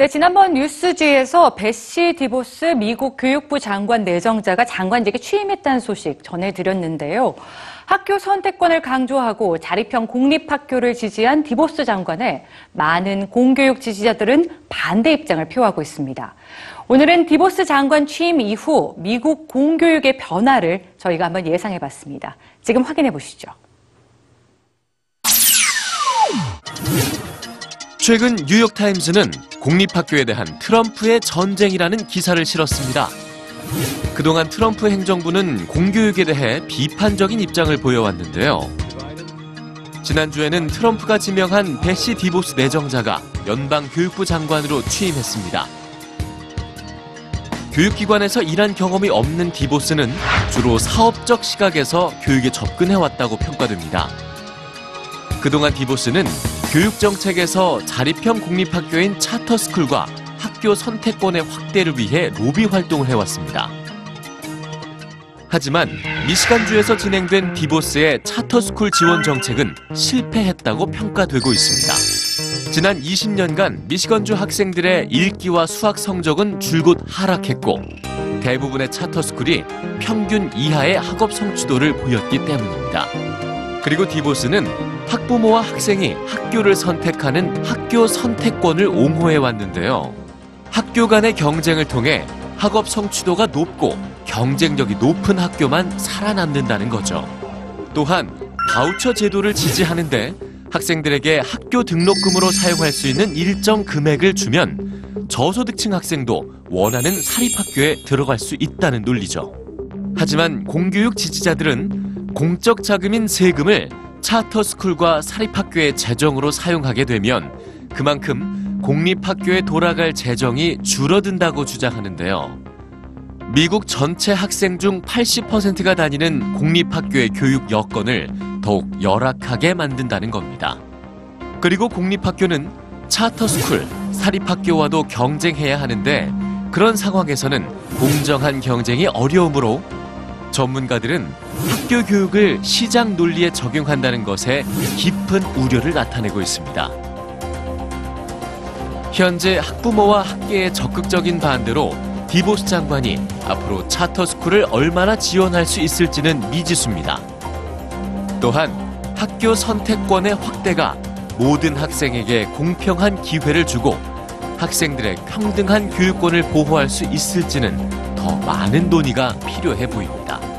네, 지난번 뉴스G에서 베시 디보스 미국 교육부 장관 내정자가 장관직에 취임했다는 소식 전해드렸는데요. 학교 선택권을 강조하고 자립형 공립학교를 지지한 디보스 장관에 많은 공교육 지지자들은 반대 입장을 표하고 있습니다. 오늘은 디보스 장관 취임 이후 미국 공교육의 변화를 저희가 한번 예상해 봤습니다. 지금 확인해 보시죠. 최근 뉴욕타임스는 공립학교에 대한 트럼프의 전쟁이라는 기사를 실었습니다. 그동안 트럼프 행정부는 공교육에 대해 비판적인 입장을 보여왔는데요. 지난주에는 트럼프가 지명한 베시 디보스 내정자가 연방교육부 장관으로 취임했습니다. 교육기관에서 일한 경험이 없는 디보스는 주로 사업적 시각에서 교육에 접근해왔다고 평가됩니다. 그동안 디보스는 교육 정책에서 자립형 공립학교인 차터스쿨과 학교 선택권의 확대를 위해 로비 활동을 해왔습니다. 하지만 미시간주에서 진행된 디보스의 차터스쿨 지원 정책은 실패했다고 평가되고 있습니다. 지난 20년간 미시건주 학생들의 읽기와 수학 성적은 줄곧 하락했고 대부분의 차터스쿨이 평균 이하의 학업 성취도를 보였기 때문입니다. 그리고 디보스는 학부모와 학생이 학교를 선택하는 학교 선택권을 옹호해 왔는데요. 학교 간의 경쟁을 통해 학업 성취도가 높고 경쟁력이 높은 학교만 살아남는다는 거죠. 또한 바우처 제도를 지지하는데 학생들에게 학교 등록금으로 사용할 수 있는 일정 금액을 주면 저소득층 학생도 원하는 사립학교에 들어갈 수 있다는 논리죠. 하지만 공교육 지지자들은 공적 자금인 세금을 차터스쿨과 사립학교의 재정으로 사용하게 되면 그만큼 공립학교에 돌아갈 재정이 줄어든다고 주장하는데요. 미국 전체 학생 중 80%가 다니는 공립학교의 교육 여건을 더욱 열악하게 만든다는 겁니다. 그리고 공립학교는 차터스쿨, 사립학교와도 경쟁해야 하는데 그런 상황에서는 공정한 경쟁이 어려우므로 전문가들은 학교 교육을 시장 논리에 적용한다는 것에 깊은 우려를 나타내고 있습니다. 현재 학부모와 학계의 적극적인 반대로 디보스 장관이 앞으로 차터스쿨을 얼마나 지원할 수 있을지는 미지수입니다. 또한 학교 선택권의 확대가 모든 학생에게 공평한 기회를 주고 학생들의 평등한 교육권을 보호할 수 있을지는 더 많은 논의가 필요해 보입니다.